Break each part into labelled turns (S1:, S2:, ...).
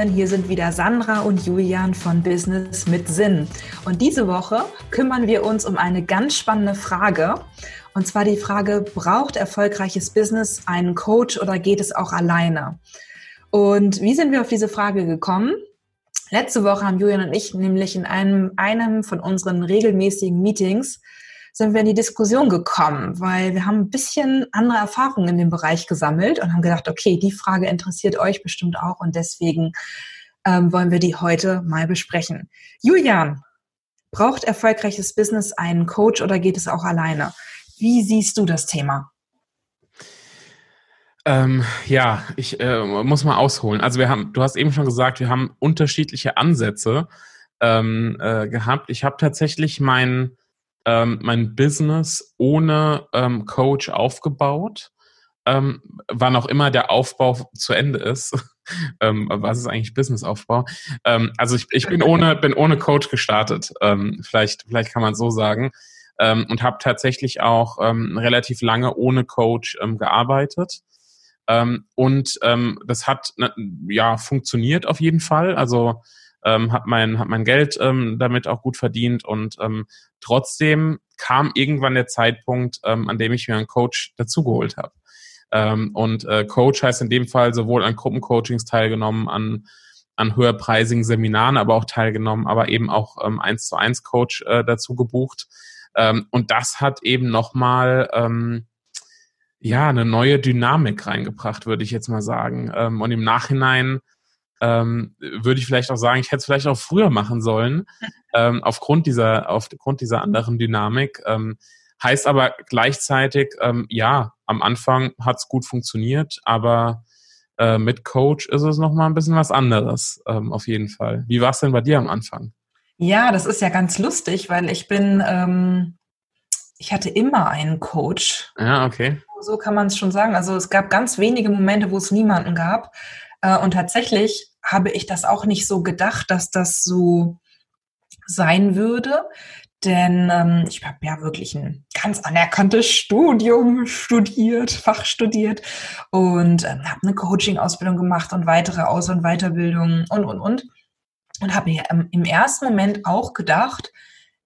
S1: Lieben, hier sind wieder Sandra und Julian von Business mit Sinn. Und diese Woche kümmern wir uns um eine ganz spannende Frage. Und zwar die Frage, braucht erfolgreiches Business einen Coach oder geht es auch alleine? Und wie sind wir auf diese Frage gekommen? Letzte Woche haben Julian und ich nämlich in einem, einem von unseren regelmäßigen Meetings sind wir in die Diskussion gekommen, weil wir haben ein bisschen andere Erfahrungen in dem Bereich gesammelt und haben gedacht, okay, die Frage interessiert euch bestimmt auch und deswegen ähm, wollen wir die heute mal besprechen. Julian, braucht erfolgreiches Business einen Coach oder geht es auch alleine? Wie siehst du das Thema?
S2: Ähm, ja, ich äh, muss mal ausholen. Also wir haben, du hast eben schon gesagt, wir haben unterschiedliche Ansätze ähm, äh, gehabt. Ich habe tatsächlich mein ähm, mein Business ohne ähm, Coach aufgebaut. Ähm, wann auch immer der Aufbau zu Ende ist. ähm, was ist eigentlich Businessaufbau? Ähm, also ich, ich bin ohne bin ohne Coach gestartet. Ähm, vielleicht vielleicht kann man so sagen ähm, und habe tatsächlich auch ähm, relativ lange ohne Coach gearbeitet. Und das hat ja funktioniert auf jeden Fall. Also ähm, habe mein, hab mein Geld ähm, damit auch gut verdient und ähm, trotzdem kam irgendwann der Zeitpunkt, ähm, an dem ich mir einen Coach dazugeholt habe. Ähm, und äh, Coach heißt in dem Fall sowohl an Gruppencoachings teilgenommen, an, an höherpreisigen Seminaren aber auch teilgenommen, aber eben auch ähm, eins zu eins Coach äh, dazu gebucht. Ähm, und das hat eben nochmal ähm, ja eine neue Dynamik reingebracht, würde ich jetzt mal sagen. Ähm, und im Nachhinein ähm, würde ich vielleicht auch sagen, ich hätte es vielleicht auch früher machen sollen, ähm, aufgrund dieser, aufgrund dieser anderen Dynamik. Ähm, heißt aber gleichzeitig, ähm, ja, am Anfang hat es gut funktioniert, aber äh, mit Coach ist es nochmal ein bisschen was anderes, ähm, auf jeden Fall. Wie war es denn bei dir am Anfang?
S1: Ja, das ist ja ganz lustig, weil ich bin, ähm, ich hatte immer einen Coach.
S2: Ja, okay.
S1: So kann man es schon sagen. Also es gab ganz wenige Momente, wo es niemanden gab. Äh, und tatsächlich habe ich das auch nicht so gedacht, dass das so sein würde. Denn ähm, ich habe ja wirklich ein ganz anerkanntes Studium studiert, Fach studiert und ähm, habe eine Coaching-Ausbildung gemacht und weitere Aus- und Weiterbildungen und, und, und. Und habe ja im ersten Moment auch gedacht,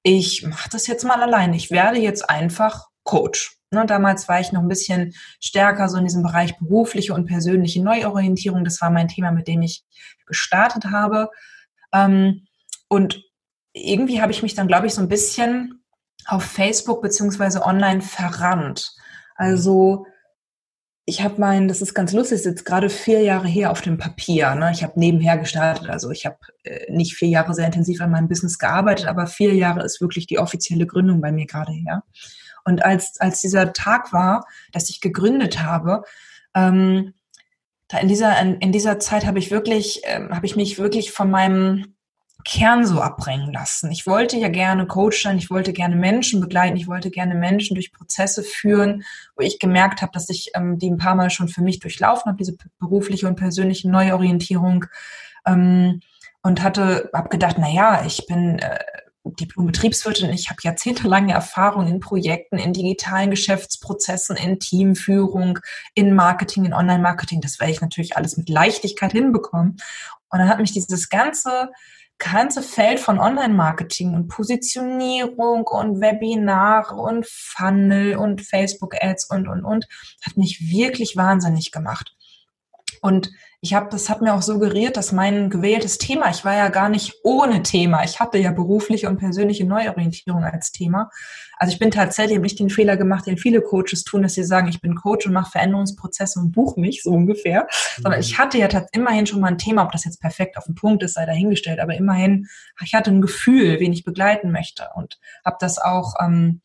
S1: ich mache das jetzt mal allein. Ich werde jetzt einfach Coach. Ne, damals war ich noch ein bisschen stärker so in diesem Bereich berufliche und persönliche Neuorientierung. Das war mein Thema, mit dem ich gestartet habe. Ähm, und irgendwie habe ich mich dann, glaube ich, so ein bisschen auf Facebook beziehungsweise online verrannt. Also ich habe mein, das ist ganz lustig, ist jetzt gerade vier Jahre her auf dem Papier. Ne? Ich habe nebenher gestartet, also ich habe äh, nicht vier Jahre sehr intensiv an meinem Business gearbeitet, aber vier Jahre ist wirklich die offizielle Gründung bei mir gerade her. Und als, als dieser Tag war, dass ich gegründet habe, ähm, da in dieser, in, in dieser Zeit habe ich wirklich, ähm, habe ich mich wirklich von meinem Kern so abbringen lassen. Ich wollte ja gerne Coach sein, ich wollte gerne Menschen begleiten, ich wollte gerne Menschen durch Prozesse führen, wo ich gemerkt habe, dass ich ähm, die ein paar Mal schon für mich durchlaufen habe, diese berufliche und persönliche Neuorientierung. Ähm, und hatte, habe gedacht, na ja, ich bin äh, Diplom-Betriebswirtin. Ich habe jahrzehntelange Erfahrung in Projekten, in digitalen Geschäftsprozessen, in Teamführung, in Marketing, in Online-Marketing. Das werde ich natürlich alles mit Leichtigkeit hinbekommen. Und dann hat mich dieses ganze ganze Feld von Online-Marketing und Positionierung und Webinare und Funnel und Facebook-Ads und, und, und, hat mich wirklich wahnsinnig gemacht. Und ich habe, das hat mir auch suggeriert, dass mein gewähltes Thema, ich war ja gar nicht ohne Thema. Ich hatte ja berufliche und persönliche Neuorientierung als Thema. Also ich bin tatsächlich nicht den Fehler gemacht, den viele Coaches tun, dass sie sagen, ich bin Coach und mache Veränderungsprozesse und buche mich, so ungefähr. Mhm. Sondern ich hatte ja immerhin schon mal ein Thema, ob das jetzt perfekt auf den Punkt ist, sei dahingestellt, aber immerhin, ich hatte ein Gefühl, wen ich begleiten möchte und habe das auch, ähm,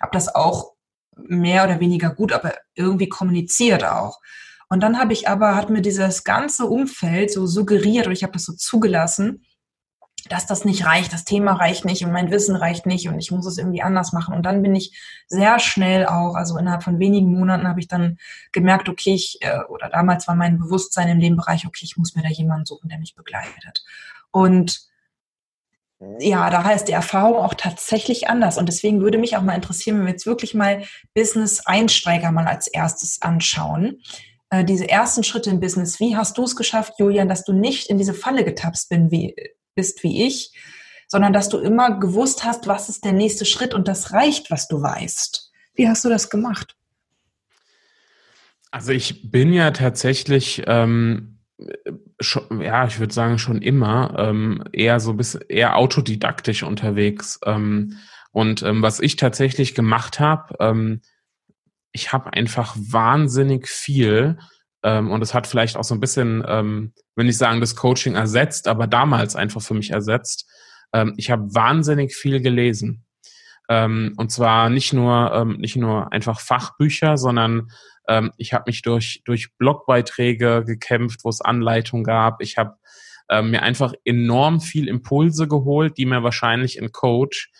S1: habe das auch mehr oder weniger gut, aber irgendwie kommuniziert auch. Und dann habe ich aber, hat mir dieses ganze Umfeld so suggeriert oder ich habe das so zugelassen, dass das nicht reicht, das Thema reicht nicht und mein Wissen reicht nicht und ich muss es irgendwie anders machen. Und dann bin ich sehr schnell auch, also innerhalb von wenigen Monaten habe ich dann gemerkt, okay, ich, äh, oder damals war mein Bewusstsein in dem Bereich, okay, ich muss mir da jemanden suchen, der mich begleitet. Und ja, da heißt die Erfahrung auch tatsächlich anders. Und deswegen würde mich auch mal interessieren, wenn wir jetzt wirklich mal Business-Einsteiger mal als erstes anschauen äh, diese ersten Schritte im Business, wie hast du es geschafft, Julian, dass du nicht in diese Falle getapst bin, wie, bist wie ich, sondern dass du immer gewusst hast, was ist der nächste Schritt und das reicht, was du weißt. Wie hast du das gemacht?
S2: Also ich bin ja tatsächlich, ähm, schon, ja, ich würde sagen schon immer ähm, eher so bis eher autodidaktisch unterwegs. Ähm, und ähm, was ich tatsächlich gemacht habe, ähm, ich habe einfach wahnsinnig viel ähm, und es hat vielleicht auch so ein bisschen, ähm, will nicht sagen, das Coaching ersetzt, aber damals einfach für mich ersetzt. Ähm, ich habe wahnsinnig viel gelesen. Ähm, und zwar nicht nur, ähm, nicht nur einfach Fachbücher, sondern ähm, ich habe mich durch, durch Blogbeiträge gekämpft, wo es Anleitungen gab. Ich habe ähm, mir einfach enorm viel Impulse geholt, die mir wahrscheinlich ein Coach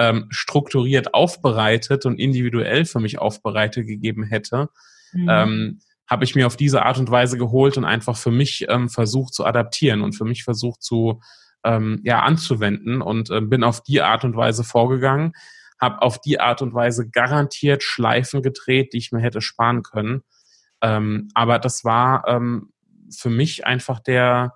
S2: ähm, strukturiert aufbereitet und individuell für mich aufbereitet gegeben hätte. Mhm. Ähm, habe ich mir auf diese Art und Weise geholt und einfach für mich ähm, versucht zu adaptieren und für mich versucht zu ähm, ja anzuwenden und äh, bin auf die Art und Weise vorgegangen, habe auf die Art und Weise garantiert Schleifen gedreht, die ich mir hätte sparen können. Ähm, aber das war ähm, für mich einfach der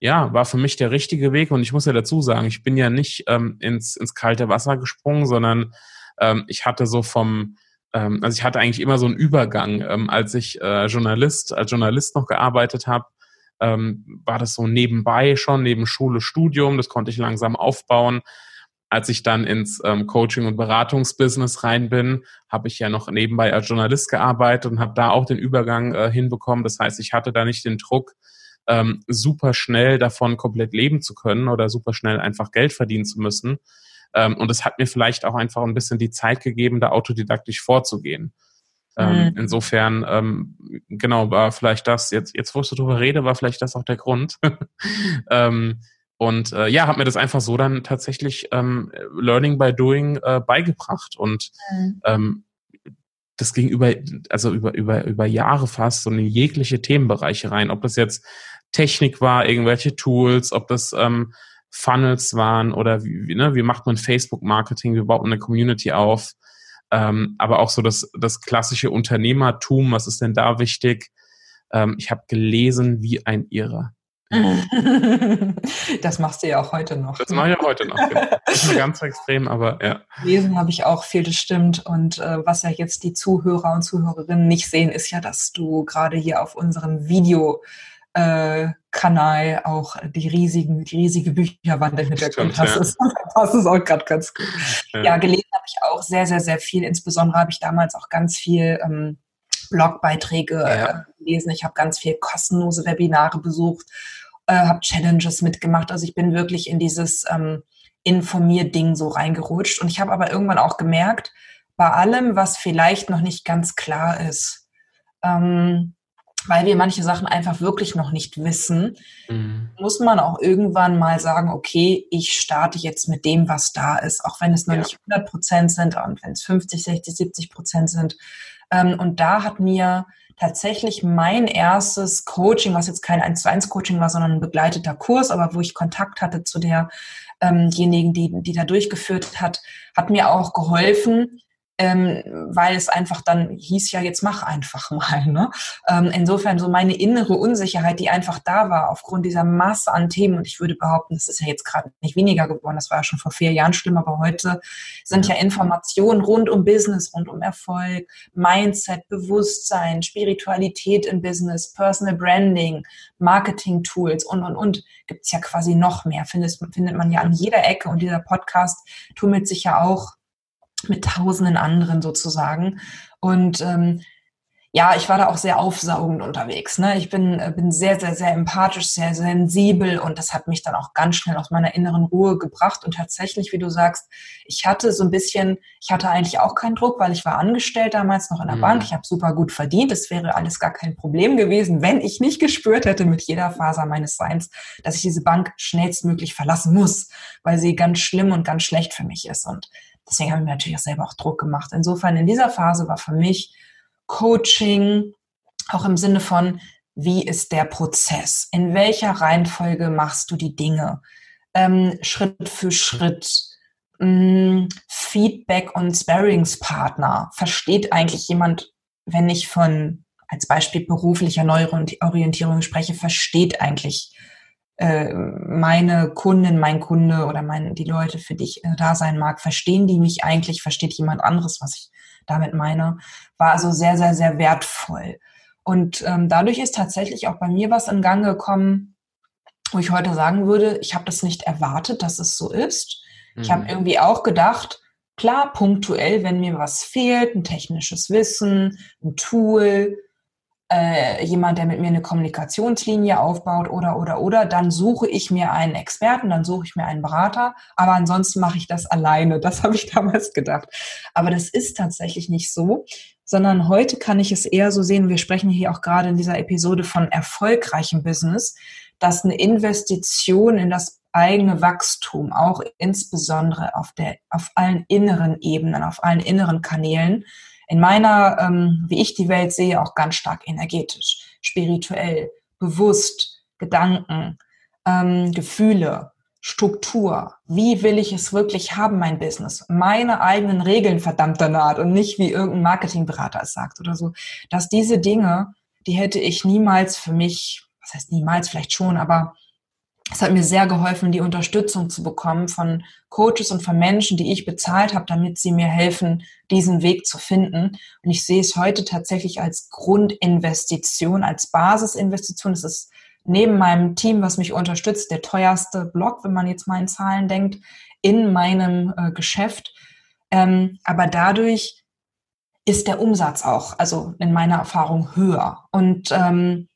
S2: ja, war für mich der richtige Weg. Und ich muss ja dazu sagen, ich bin ja nicht ähm, ins, ins kalte Wasser gesprungen, sondern ähm, ich hatte so vom, ähm, also ich hatte eigentlich immer so einen Übergang. Ähm, als ich äh, Journalist, als Journalist noch gearbeitet habe, ähm, war das so nebenbei schon, neben Schule, Studium, das konnte ich langsam aufbauen. Als ich dann ins ähm, Coaching- und Beratungsbusiness rein bin, habe ich ja noch nebenbei als Journalist gearbeitet und habe da auch den Übergang äh, hinbekommen. Das heißt, ich hatte da nicht den Druck, ähm, super schnell davon komplett leben zu können oder super schnell einfach Geld verdienen zu müssen. Ähm, und es hat mir vielleicht auch einfach ein bisschen die Zeit gegeben, da autodidaktisch vorzugehen. Ähm, mhm. Insofern, ähm, genau, war vielleicht das, jetzt, jetzt wo ich so drüber rede, war vielleicht das auch der Grund. ähm, und äh, ja, habe mir das einfach so dann tatsächlich ähm, Learning by Doing äh, beigebracht. Und mhm. ähm, das ging über, also über, über, über Jahre fast so in jegliche Themenbereiche rein. Ob das jetzt Technik war, irgendwelche Tools, ob das ähm, Funnels waren oder wie, ne, wie macht man Facebook-Marketing, wie baut man eine Community auf. Ähm, aber auch so das, das klassische Unternehmertum, was ist denn da wichtig? Ähm, ich habe gelesen wie ein Irrer.
S1: Das machst du ja auch heute noch.
S2: Das mache ich auch heute noch. Genau. Nicht mehr ganz extrem, aber ja.
S1: Lesen habe ich auch viel, das stimmt. Und äh, was ja jetzt die Zuhörer und Zuhörerinnen nicht sehen, ist ja, dass du gerade hier auf unserem Video äh, Kanal auch die riesigen, die riesige Bücherwand im Hintergrund hast. Ja. Das, das ist auch gerade ganz gut. Ja. ja, gelesen habe ich auch sehr, sehr, sehr viel. Insbesondere habe ich damals auch ganz viel ähm, Blogbeiträge ja. äh, gelesen. Ich habe ganz viel kostenlose Webinare besucht, äh, habe Challenges mitgemacht. Also ich bin wirklich in dieses ähm, Informier-Ding so reingerutscht. Und ich habe aber irgendwann auch gemerkt, bei allem, was vielleicht noch nicht ganz klar ist, ähm, weil wir manche Sachen einfach wirklich noch nicht wissen, mhm. muss man auch irgendwann mal sagen, okay, ich starte jetzt mit dem, was da ist, auch wenn es noch ja. nicht 100 Prozent sind und wenn es 50, 60, 70 Prozent sind. Ähm, und da hat mir tatsächlich mein erstes Coaching, was jetzt kein 1 zu 1 Coaching war, sondern ein begleiteter Kurs, aber wo ich Kontakt hatte zu derjenigen, die, die da durchgeführt hat, hat mir auch geholfen, ähm, weil es einfach dann hieß ja, jetzt mach einfach mal. Ne? Ähm, insofern so meine innere Unsicherheit, die einfach da war aufgrund dieser Masse an Themen. Und ich würde behaupten, das ist ja jetzt gerade nicht weniger geworden, das war ja schon vor vier Jahren schlimm, aber heute sind ja. Informationen rund um Business, rund um Erfolg, Mindset, Bewusstsein, Spiritualität im Business, Personal Branding, Marketing-Tools und, und, und, gibt es ja quasi noch mehr, findet, findet man ja an jeder Ecke. Und dieser Podcast tummelt sich ja auch mit tausenden anderen sozusagen. Und ähm, ja, ich war da auch sehr aufsaugend unterwegs. Ne? Ich bin, äh, bin sehr, sehr, sehr empathisch, sehr sensibel und das hat mich dann auch ganz schnell aus meiner inneren Ruhe gebracht. Und tatsächlich, wie du sagst, ich hatte so ein bisschen, ich hatte eigentlich auch keinen Druck, weil ich war angestellt damals noch in der mhm. Bank. Ich habe super gut verdient. Es wäre alles gar kein Problem gewesen, wenn ich nicht gespürt hätte mit jeder Faser meines Seins, dass ich diese Bank schnellstmöglich verlassen muss, weil sie ganz schlimm und ganz schlecht für mich ist. Und Deswegen habe ich mir natürlich auch selber auch Druck gemacht. Insofern in dieser Phase war für mich Coaching auch im Sinne von, wie ist der Prozess? In welcher Reihenfolge machst du die Dinge? Ähm, Schritt für Schritt. Ähm, Feedback und Sparringspartner. Versteht eigentlich jemand, wenn ich von als Beispiel beruflicher Neuorientierung spreche, versteht eigentlich äh, meine Kundin, mein Kunde oder mein, die Leute, für die ich äh, da sein mag, verstehen die mich eigentlich, versteht jemand anderes, was ich damit meine, war also sehr, sehr, sehr wertvoll. Und ähm, dadurch ist tatsächlich auch bei mir was in Gang gekommen, wo ich heute sagen würde, ich habe das nicht erwartet, dass es so ist. Mhm. Ich habe irgendwie auch gedacht, klar, punktuell, wenn mir was fehlt, ein technisches Wissen, ein Tool, äh, jemand, der mit mir eine Kommunikationslinie aufbaut oder, oder, oder, dann suche ich mir einen Experten, dann suche ich mir einen Berater, aber ansonsten mache ich das alleine. Das habe ich damals gedacht. Aber das ist tatsächlich nicht so, sondern heute kann ich es eher so sehen, wir sprechen hier auch gerade in dieser Episode von erfolgreichem Business, dass eine Investition in das eigene Wachstum, auch insbesondere auf, der, auf allen inneren Ebenen, auf allen inneren Kanälen, in meiner, ähm, wie ich die Welt sehe, auch ganz stark energetisch, spirituell, bewusst, Gedanken, ähm, Gefühle, Struktur. Wie will ich es wirklich haben, mein Business? Meine eigenen Regeln, verdammter Naht und nicht wie irgendein Marketingberater es sagt oder so. Dass diese Dinge, die hätte ich niemals für mich, was heißt niemals, vielleicht schon, aber es hat mir sehr geholfen, die Unterstützung zu bekommen von Coaches und von Menschen, die ich bezahlt habe, damit sie mir helfen, diesen Weg zu finden. Und ich sehe es heute tatsächlich als Grundinvestition, als Basisinvestition. Es ist neben meinem Team, was mich unterstützt, der teuerste Block, wenn man jetzt mal in Zahlen denkt, in meinem äh, Geschäft. Ähm, aber dadurch ist der Umsatz auch, also in meiner Erfahrung, höher. Und ähm,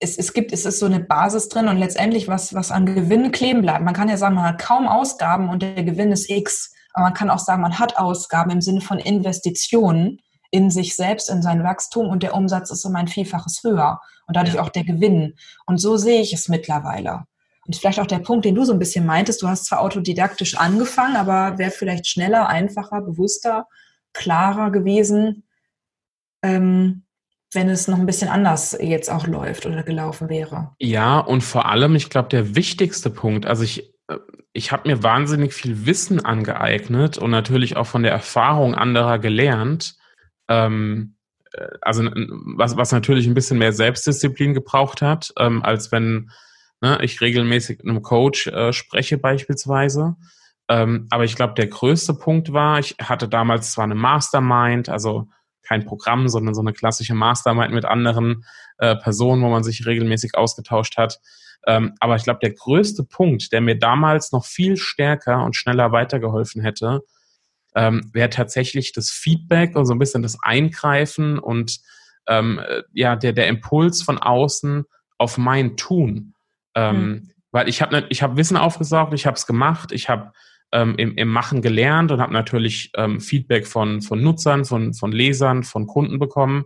S1: es, es gibt, es ist so eine Basis drin und letztendlich was, was an Gewinn kleben bleibt. Man kann ja sagen, man hat kaum Ausgaben und der Gewinn ist X. Aber man kann auch sagen, man hat Ausgaben im Sinne von Investitionen in sich selbst, in sein Wachstum und der Umsatz ist um ein Vielfaches höher und dadurch ja. auch der Gewinn. Und so sehe ich es mittlerweile. Und vielleicht auch der Punkt, den du so ein bisschen meintest, du hast zwar autodidaktisch angefangen, aber wäre vielleicht schneller, einfacher, bewusster, klarer gewesen, ähm, wenn es noch ein bisschen anders jetzt auch läuft oder gelaufen wäre.
S2: Ja, und vor allem, ich glaube, der wichtigste Punkt, also ich, äh, ich habe mir wahnsinnig viel Wissen angeeignet und natürlich auch von der Erfahrung anderer gelernt. Ähm, äh, also was, was natürlich ein bisschen mehr Selbstdisziplin gebraucht hat, ähm, als wenn ne, ich regelmäßig mit einem Coach äh, spreche beispielsweise. Ähm, aber ich glaube, der größte Punkt war, ich hatte damals zwar eine Mastermind, also kein Programm, sondern so eine klassische Mastermind mit anderen äh, Personen, wo man sich regelmäßig ausgetauscht hat. Ähm, aber ich glaube, der größte Punkt, der mir damals noch viel stärker und schneller weitergeholfen hätte, ähm, wäre tatsächlich das Feedback und so ein bisschen das Eingreifen und ähm, äh, ja, der, der Impuls von außen auf mein Tun. Mhm. Weil ich habe ich hab Wissen aufgesaugt, ich habe es gemacht, ich habe ähm, im, im Machen gelernt und habe natürlich ähm, Feedback von, von Nutzern, von, von Lesern, von Kunden bekommen.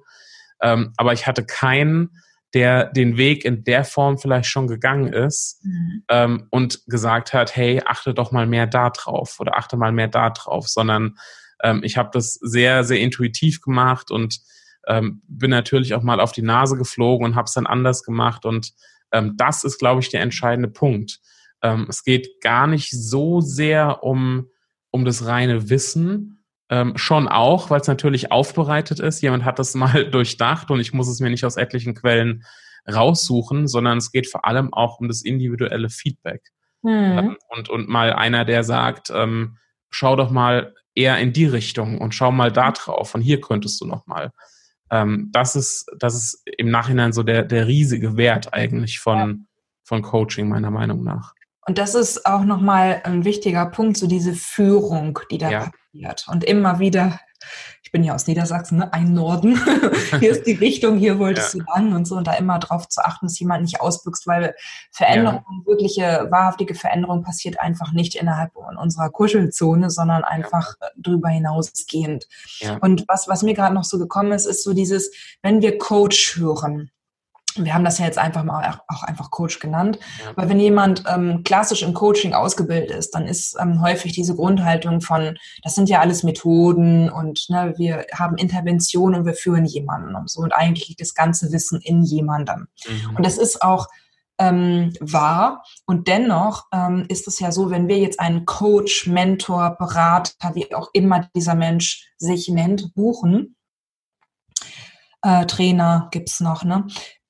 S2: Ähm, aber ich hatte keinen, der den Weg in der Form vielleicht schon gegangen ist mhm. ähm, und gesagt hat, hey, achte doch mal mehr da drauf oder achte mal mehr da drauf, sondern ähm, ich habe das sehr, sehr intuitiv gemacht und ähm, bin natürlich auch mal auf die Nase geflogen und habe es dann anders gemacht und ähm, das ist, glaube ich, der entscheidende Punkt. Ähm, es geht gar nicht so sehr um, um das reine Wissen, ähm, schon auch, weil es natürlich aufbereitet ist. Jemand hat das mal durchdacht und ich muss es mir nicht aus etlichen Quellen raussuchen, sondern es geht vor allem auch um das individuelle Feedback. Mhm. Und, und mal einer, der sagt, ähm, schau doch mal eher in die Richtung und schau mal da drauf und hier könntest du noch mal. Ähm, das ist, das ist im Nachhinein so der, der riesige Wert eigentlich von, ja. von Coaching, meiner Meinung nach.
S1: Und das ist auch nochmal ein wichtiger Punkt, so diese Führung, die da ja. passiert. Und immer wieder, ich bin ja aus Niedersachsen, ne? ein Norden, hier ist die Richtung, hier wolltest ja. du lang und so. Und da immer drauf zu achten, dass jemand nicht ausbüchst, weil Veränderung, ja. wirkliche, wahrhaftige Veränderung passiert einfach nicht innerhalb unserer Kuschelzone, sondern einfach ja. drüber hinausgehend. Und was, was mir gerade noch so gekommen ist, ist so dieses, wenn wir Coach hören, wir haben das ja jetzt einfach mal auch einfach Coach genannt, ja. weil wenn jemand ähm, klassisch im Coaching ausgebildet ist, dann ist ähm, häufig diese Grundhaltung von, das sind ja alles Methoden und ne, wir haben Intervention und wir führen jemanden und so und eigentlich liegt das ganze Wissen in jemandem. Mhm. Und das ist auch ähm, wahr und dennoch ähm, ist es ja so, wenn wir jetzt einen Coach, Mentor, Berater, wie auch immer dieser Mensch sich nennt, buchen, äh, Trainer gibt's noch, ne?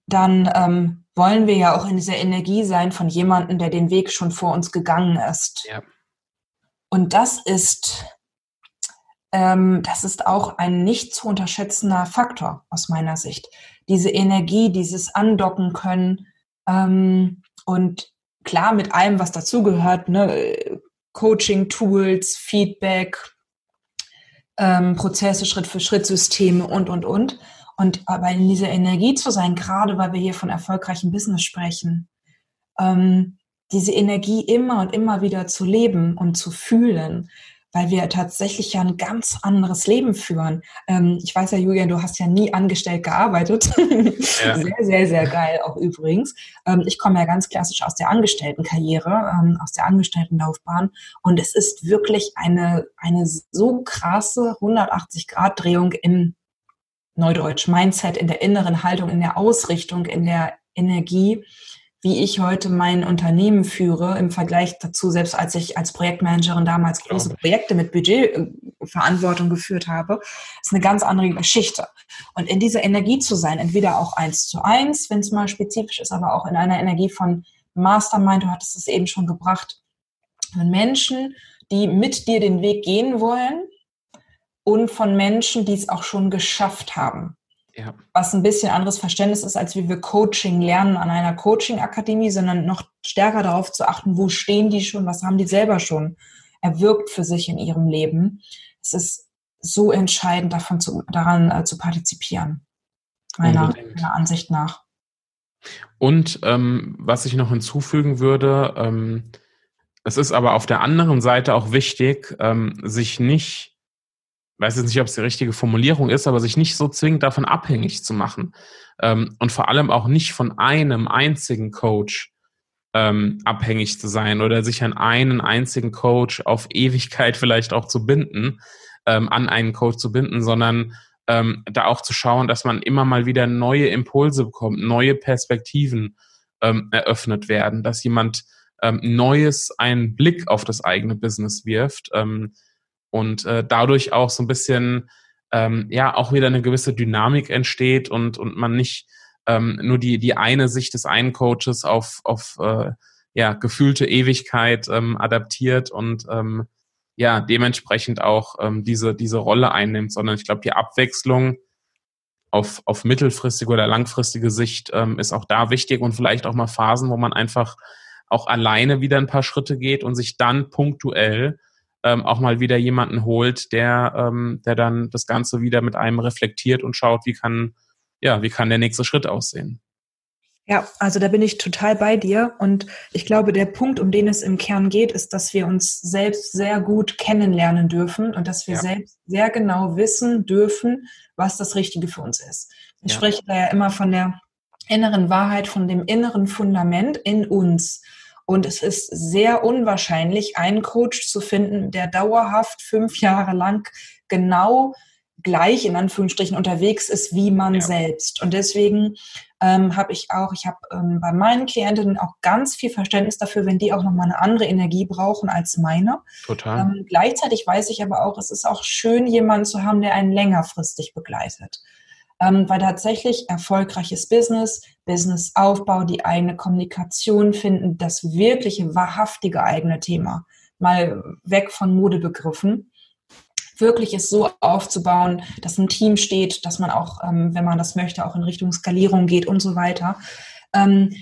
S1: Dann ähm, wollen wir ja auch in dieser Energie sein von jemandem, der den Weg schon vor uns gegangen ist. Ja. Und das ist, ähm, das ist auch ein nicht zu unterschätzender Faktor aus meiner Sicht. Diese Energie, dieses Andocken können ähm, und klar mit allem, was dazugehört, ne, Coaching-Tools, Feedback, ähm, Prozesse, Schritt für Schritt, Systeme und, und, und. Und aber in dieser Energie zu sein, gerade weil wir hier von erfolgreichem Business sprechen, ähm, diese Energie immer und immer wieder zu leben und zu fühlen, weil wir tatsächlich ja ein ganz anderes Leben führen. Ähm, ich weiß ja, Julian, du hast ja nie angestellt gearbeitet. Ja. Sehr, sehr, sehr geil auch übrigens. Ähm, ich komme ja ganz klassisch aus der Angestelltenkarriere, ähm, aus der Angestelltenlaufbahn. Und es ist wirklich eine, eine so krasse 180-Grad-Drehung im Neudeutsch Mindset, in der inneren Haltung, in der Ausrichtung, in der Energie, wie ich heute mein Unternehmen führe im Vergleich dazu, selbst als ich als Projektmanagerin damals große Projekte mit Budgetverantwortung geführt habe, ist eine ganz andere Geschichte. Und in dieser Energie zu sein, entweder auch eins zu eins, wenn es mal spezifisch ist, aber auch in einer Energie von Mastermind, du hattest es eben schon gebracht, von Menschen, die mit dir den Weg gehen wollen und von Menschen, die es auch schon geschafft haben. Ja. Was ein bisschen anderes Verständnis ist, als wie wir Coaching lernen an einer Coaching-Akademie, sondern noch stärker darauf zu achten, wo stehen die schon, was haben die selber schon erwirkt für sich in ihrem Leben. Es ist so entscheidend, davon zu, daran äh, zu partizipieren, meiner, meiner, Ansicht nach.
S2: Und ähm, was ich noch hinzufügen würde, ähm, es ist aber auf der anderen Seite auch wichtig, ähm, sich nicht weiß jetzt nicht, ob es die richtige Formulierung ist, aber sich nicht so zwingend davon abhängig zu machen. Ähm, und vor allem auch nicht von einem einzigen Coach ähm, abhängig zu sein oder sich an einen einzigen Coach auf Ewigkeit vielleicht auch zu binden, ähm, an einen Coach zu binden, sondern ähm, da auch zu schauen, dass man immer mal wieder neue Impulse bekommt, neue Perspektiven ähm, eröffnet werden, dass jemand ähm, Neues einen Blick auf das eigene Business wirft. Ähm, und äh, dadurch auch so ein bisschen ähm, ja auch wieder eine gewisse Dynamik entsteht und und man nicht ähm, nur die die eine Sicht des einen Coaches auf auf äh, ja gefühlte Ewigkeit ähm, adaptiert und ähm, ja dementsprechend auch ähm, diese diese Rolle einnimmt, sondern ich glaube die Abwechslung auf, auf mittelfristige oder langfristige Sicht ähm, ist auch da wichtig und vielleicht auch mal Phasen, wo man einfach auch alleine wieder ein paar Schritte geht und sich dann punktuell ähm, auch mal wieder jemanden holt, der, ähm, der dann das Ganze wieder mit einem reflektiert und schaut, wie kann, ja, wie kann der nächste Schritt aussehen.
S1: Ja, also da bin ich total bei dir. Und ich glaube, der Punkt, um den es im Kern geht, ist, dass wir uns selbst sehr gut kennenlernen dürfen und dass wir ja. selbst sehr genau wissen dürfen, was das Richtige für uns ist. Ich ja. spreche da ja immer von der inneren Wahrheit, von dem inneren Fundament in uns. Und es ist sehr unwahrscheinlich, einen Coach zu finden, der dauerhaft fünf Jahre lang genau gleich in Anführungsstrichen unterwegs ist wie man ja. selbst. Und deswegen ähm, habe ich auch, ich habe ähm, bei meinen Klientinnen auch ganz viel Verständnis dafür, wenn die auch nochmal eine andere Energie brauchen als meine. Total. Ähm, gleichzeitig weiß ich aber auch, es ist auch schön, jemanden zu haben, der einen längerfristig begleitet ähm, weil tatsächlich erfolgreiches Business, Businessaufbau, die eigene Kommunikation finden, das wirkliche, wahrhaftige eigene Thema, mal weg von Modebegriffen, wirklich es so aufzubauen, dass ein Team steht, dass man auch, ähm, wenn man das möchte, auch in Richtung Skalierung geht und so weiter. Ähm,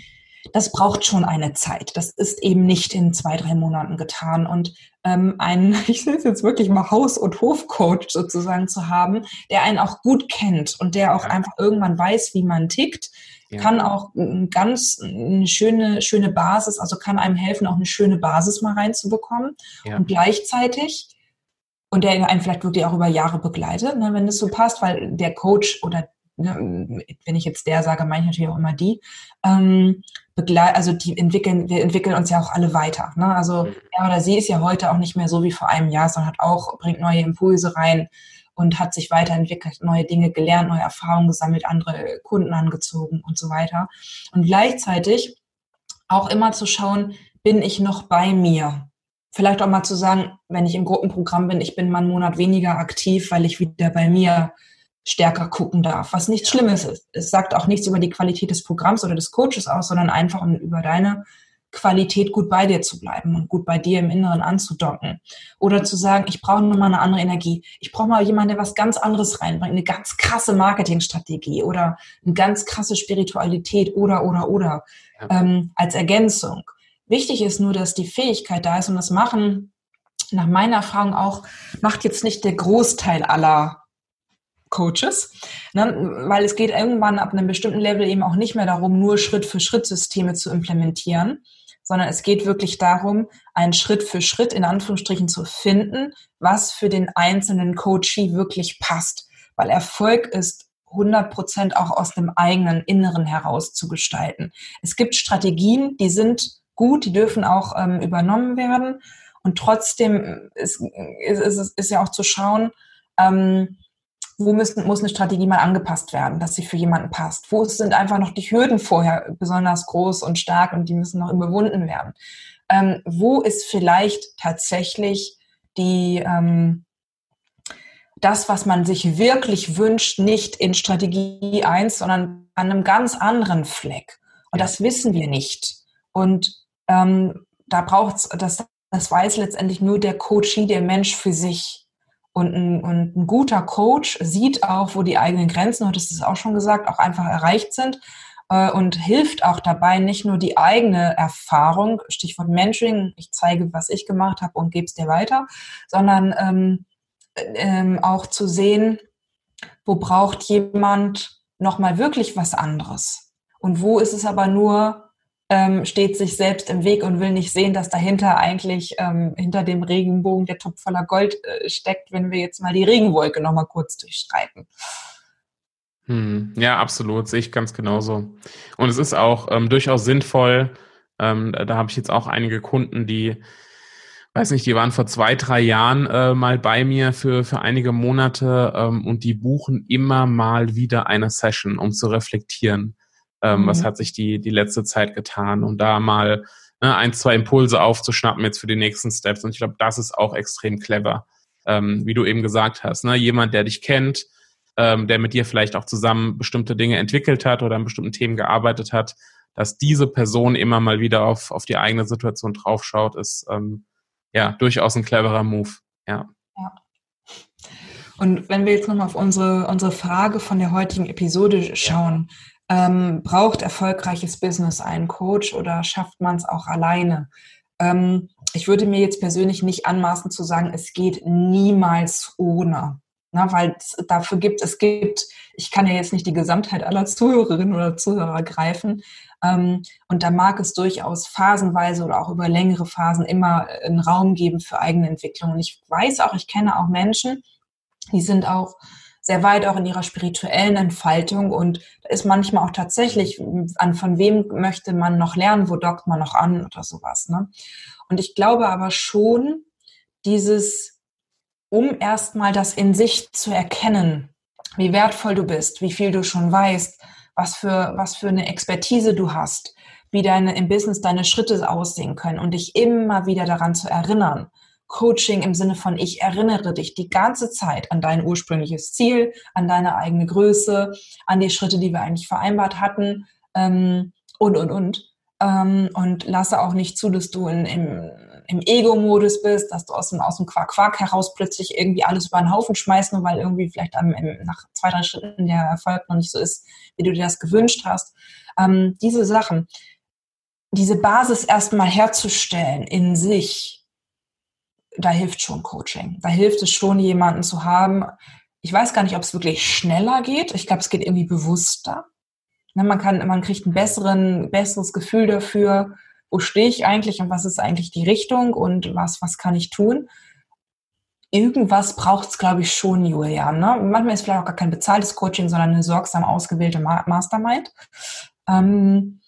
S1: das braucht schon eine Zeit. Das ist eben nicht in zwei, drei Monaten getan. Und ähm, einen, ich nenne es jetzt wirklich mal Haus- und Hofcoach sozusagen zu haben, der einen auch gut kennt und der auch ja. einfach irgendwann weiß, wie man tickt, ja. kann auch ganz eine schöne, schöne Basis, also kann einem helfen, auch eine schöne Basis mal reinzubekommen. Ja. Und gleichzeitig und der einen vielleicht wirklich auch über Jahre begleitet, ne, wenn das so passt, weil der Coach oder ne, wenn ich jetzt der sage, meine ich natürlich auch immer die, ähm, also die entwickeln, wir entwickeln uns ja auch alle weiter. Ne? Also mhm. er oder sie ist ja heute auch nicht mehr so wie vor einem Jahr, sondern hat auch, bringt neue Impulse rein und hat sich weiterentwickelt, neue Dinge gelernt, neue Erfahrungen gesammelt, andere Kunden angezogen und so weiter. Und gleichzeitig auch immer zu schauen, bin ich noch bei mir? Vielleicht auch mal zu sagen, wenn ich im Gruppenprogramm bin, ich bin mal einen Monat weniger aktiv, weil ich wieder bei mir stärker gucken darf, was nichts Schlimmes ist. Es sagt auch nichts über die Qualität des Programms oder des Coaches aus, sondern einfach um über deine Qualität gut bei dir zu bleiben und gut bei dir im Inneren anzudocken. Oder zu sagen, ich brauche nochmal eine andere Energie. Ich brauche mal jemanden, der was ganz anderes reinbringt, eine ganz krasse Marketingstrategie oder eine ganz krasse Spiritualität oder, oder, oder ja. ähm, als Ergänzung. Wichtig ist nur, dass die Fähigkeit da ist und das machen, nach meiner Erfahrung auch, macht jetzt nicht der Großteil aller Coaches, ne? weil es geht irgendwann ab einem bestimmten Level eben auch nicht mehr darum, nur Schritt für Schritt Systeme zu implementieren, sondern es geht wirklich darum, einen Schritt für Schritt in Anführungsstrichen zu finden, was für den einzelnen Coachee wirklich passt. Weil Erfolg ist 100 Prozent auch aus dem eigenen Inneren heraus zu gestalten. Es gibt Strategien, die sind gut, die dürfen auch ähm, übernommen werden. Und trotzdem ist, ist, ist, ist ja auch zu schauen, ähm, wo müssen, muss eine Strategie mal angepasst werden, dass sie für jemanden passt? Wo sind einfach noch die Hürden vorher besonders groß und stark und die müssen noch überwunden werden? Ähm, wo ist vielleicht tatsächlich die, ähm, das, was man sich wirklich wünscht, nicht in Strategie 1, sondern an einem ganz anderen Fleck? Und das wissen wir nicht. Und ähm, da braucht es, das, das weiß letztendlich nur der Coachie, der Mensch für sich. Und ein, und ein guter Coach sieht auch, wo die eigenen Grenzen, und das ist auch schon gesagt, auch einfach erreicht sind äh, und hilft auch dabei, nicht nur die eigene Erfahrung, Stichwort Mentoring, ich zeige, was ich gemacht habe und gebe es dir weiter, sondern ähm, ähm, auch zu sehen, wo braucht jemand nochmal wirklich was anderes? Und wo ist es aber nur ähm, steht sich selbst im Weg und will nicht sehen, dass dahinter eigentlich ähm, hinter dem Regenbogen der Topf voller Gold äh, steckt, wenn wir jetzt mal die Regenwolke nochmal kurz durchstreiten.
S2: Hm, ja, absolut, sehe ich ganz genauso. Und es ist auch ähm, durchaus sinnvoll, ähm, da habe ich jetzt auch einige Kunden, die weiß nicht, die waren vor zwei, drei Jahren äh, mal bei mir für, für einige Monate ähm, und die buchen immer mal wieder eine Session, um zu reflektieren ähm, mhm. was hat sich die, die letzte Zeit getan und da mal ne, ein, zwei Impulse aufzuschnappen jetzt für die nächsten Steps. Und ich glaube, das ist auch extrem clever, ähm, wie du eben gesagt hast. Ne? Jemand, der dich kennt, ähm, der mit dir vielleicht auch zusammen bestimmte Dinge entwickelt hat oder an bestimmten Themen gearbeitet hat, dass diese Person immer mal wieder auf, auf die eigene Situation draufschaut, ist ähm, ja durchaus ein cleverer Move. Ja. ja.
S1: Und wenn wir jetzt nochmal auf unsere, unsere Frage von der heutigen Episode schauen, ähm, braucht erfolgreiches Business einen Coach oder schafft man es auch alleine? Ähm, ich würde mir jetzt persönlich nicht anmaßen zu sagen, es geht niemals ohne. Na, weil es dafür gibt, es gibt, ich kann ja jetzt nicht die Gesamtheit aller Zuhörerinnen oder Zuhörer greifen. Ähm, und da mag es durchaus phasenweise oder auch über längere Phasen immer einen Raum geben für eigene Entwicklung. Und ich weiß auch, ich kenne auch Menschen, die sind auch sehr weit auch in ihrer spirituellen Entfaltung und ist manchmal auch tatsächlich, an von wem möchte man noch lernen, wo dockt man noch an oder sowas. Ne? Und ich glaube aber schon, dieses, um erstmal das in sich zu erkennen, wie wertvoll du bist, wie viel du schon weißt, was für, was für eine Expertise du hast, wie deine im Business deine Schritte aussehen können und dich immer wieder daran zu erinnern, Coaching im Sinne von, ich erinnere dich die ganze Zeit an dein ursprüngliches Ziel, an deine eigene Größe, an die Schritte, die wir eigentlich vereinbart hatten ähm, und, und, und. Ähm, und lasse auch nicht zu, dass du in, im, im Ego-Modus bist, dass du aus dem, aus dem Quark-Quark heraus plötzlich irgendwie alles über den Haufen schmeißt, nur weil irgendwie vielleicht am, im, nach zwei, drei Schritten der Erfolg noch nicht so ist, wie du dir das gewünscht hast. Ähm, diese Sachen, diese Basis erstmal herzustellen in sich, da hilft schon Coaching. Da hilft es schon, jemanden zu haben. Ich weiß gar nicht, ob es wirklich schneller geht. Ich glaube, es geht irgendwie bewusster. Ne, man kann, man kriegt ein besseren, besseres Gefühl dafür, wo stehe ich eigentlich und was ist eigentlich die Richtung und was, was kann ich tun. Irgendwas braucht es, glaube ich, schon, Julian. Ne? Manchmal ist vielleicht auch gar kein bezahltes Coaching, sondern eine sorgsam ausgewählte Mastermind. Ähm,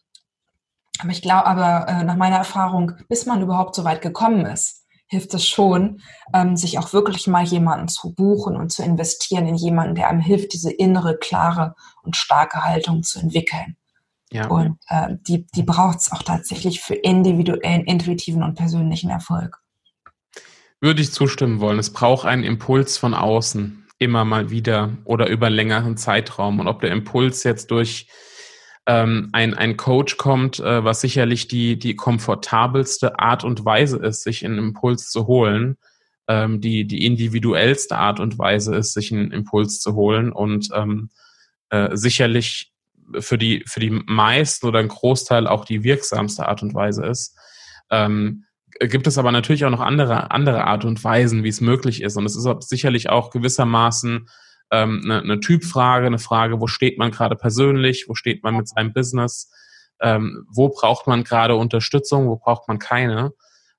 S1: aber ich glaube, aber äh, nach meiner Erfahrung, bis man überhaupt so weit gekommen ist, hilft es schon, ähm, sich auch wirklich mal jemanden zu buchen und zu investieren in jemanden, der einem hilft, diese innere, klare und starke Haltung zu entwickeln. Ja. Und äh, die, die braucht es auch tatsächlich für individuellen, intuitiven und persönlichen Erfolg.
S2: Würde ich zustimmen wollen. Es braucht einen Impuls von außen. immer mal wieder oder über längeren Zeitraum. Und ob der Impuls jetzt durch ähm, ein, ein Coach kommt, äh, was sicherlich die, die komfortabelste Art und Weise ist, sich einen Impuls zu holen, ähm, die, die individuellste Art und Weise ist, sich einen Impuls zu holen und ähm, äh, sicherlich für die, für die meisten oder einen Großteil auch die wirksamste Art und Weise ist. Ähm, gibt es aber natürlich auch noch andere, andere Art und Weisen, wie es möglich ist. Und es ist sicherlich auch gewissermaßen ähm, eine, eine Typfrage, eine Frage, wo steht man gerade persönlich, wo steht man mit seinem Business, ähm, wo braucht man gerade Unterstützung, wo braucht man keine.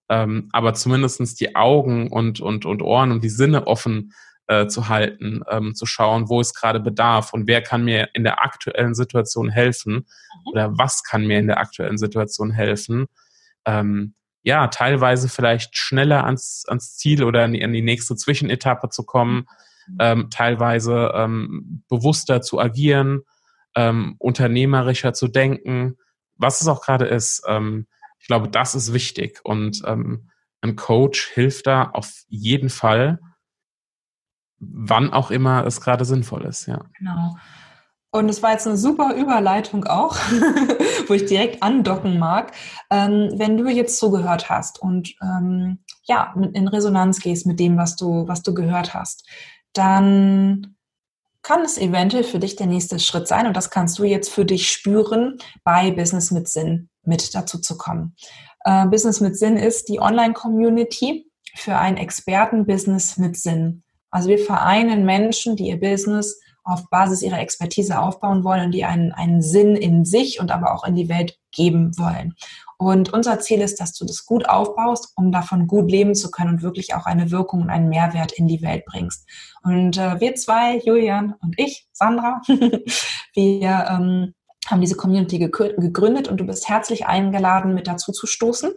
S2: Ähm, aber zumindestens die Augen und, und, und Ohren und die Sinne offen äh, zu halten, ähm, zu schauen, wo ist gerade Bedarf und wer kann mir in der aktuellen Situation helfen mhm. oder was kann mir in der aktuellen Situation helfen. Ähm, ja, teilweise vielleicht schneller ans, ans Ziel oder an die, an die nächste Zwischenetappe zu kommen, mhm. Ähm, teilweise ähm, bewusster zu agieren, ähm, unternehmerischer zu denken, was es auch gerade ist. Ähm, ich glaube, das ist wichtig und ähm, ein Coach hilft da auf jeden Fall, wann auch immer es gerade sinnvoll ist, ja.
S1: Genau. Und es war jetzt eine super Überleitung auch, wo ich direkt andocken mag. Ähm, wenn du jetzt zugehört hast und ähm, ja, in Resonanz gehst mit dem, was du, was du gehört hast, dann kann es eventuell für dich der nächste Schritt sein. Und das kannst du jetzt für dich spüren, bei Business mit Sinn mit dazu zu kommen. Äh, Business mit Sinn ist die Online-Community für ein Experten-Business mit Sinn. Also wir vereinen Menschen, die ihr Business auf Basis ihrer Expertise aufbauen wollen und die einen, einen Sinn in sich und aber auch in die Welt geben wollen. Und unser Ziel ist, dass du das gut aufbaust, um davon gut leben zu können und wirklich auch eine Wirkung und einen Mehrwert in die Welt bringst. Und äh, wir zwei, Julian und ich, Sandra, wir ähm, haben diese Community gegründet und du bist herzlich eingeladen, mit dazu zu stoßen.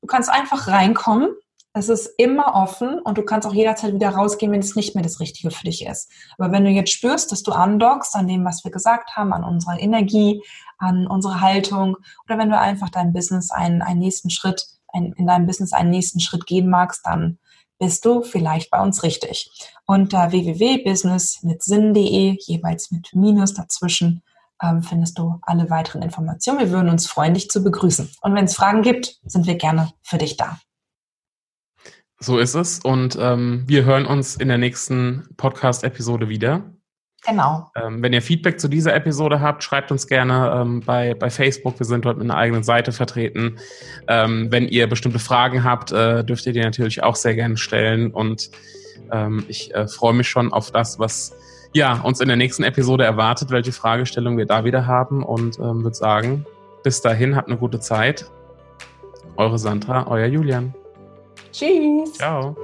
S1: Du kannst einfach reinkommen es ist immer offen und du kannst auch jederzeit wieder rausgehen, wenn es nicht mehr das Richtige für dich ist. Aber wenn du jetzt spürst, dass du andockst an dem, was wir gesagt haben, an unserer Energie, an unserer Haltung oder wenn du einfach dein Business einen, einen nächsten Schritt, ein, in deinem Business einen nächsten Schritt gehen magst, dann bist du vielleicht bei uns richtig. Unter www.business mit Sinn.de, jeweils mit Minus dazwischen, ähm, findest du alle weiteren Informationen. Wir würden uns freuen, dich zu begrüßen. Und wenn es Fragen gibt, sind wir gerne für dich da.
S2: So ist es. Und ähm, wir hören uns in der nächsten Podcast-Episode wieder.
S1: Genau.
S2: Ähm, wenn ihr Feedback zu dieser Episode habt, schreibt uns gerne ähm, bei, bei Facebook. Wir sind dort mit einer eigenen Seite vertreten. Ähm, wenn ihr bestimmte Fragen habt, äh, dürft ihr die natürlich auch sehr gerne stellen. Und ähm, ich äh, freue mich schon auf das, was ja, uns in der nächsten Episode erwartet, welche Fragestellung wir da wieder haben. Und ähm, würde sagen, bis dahin, habt eine gute Zeit. Eure Sandra, euer Julian.
S1: Tschüss.
S2: Ciao.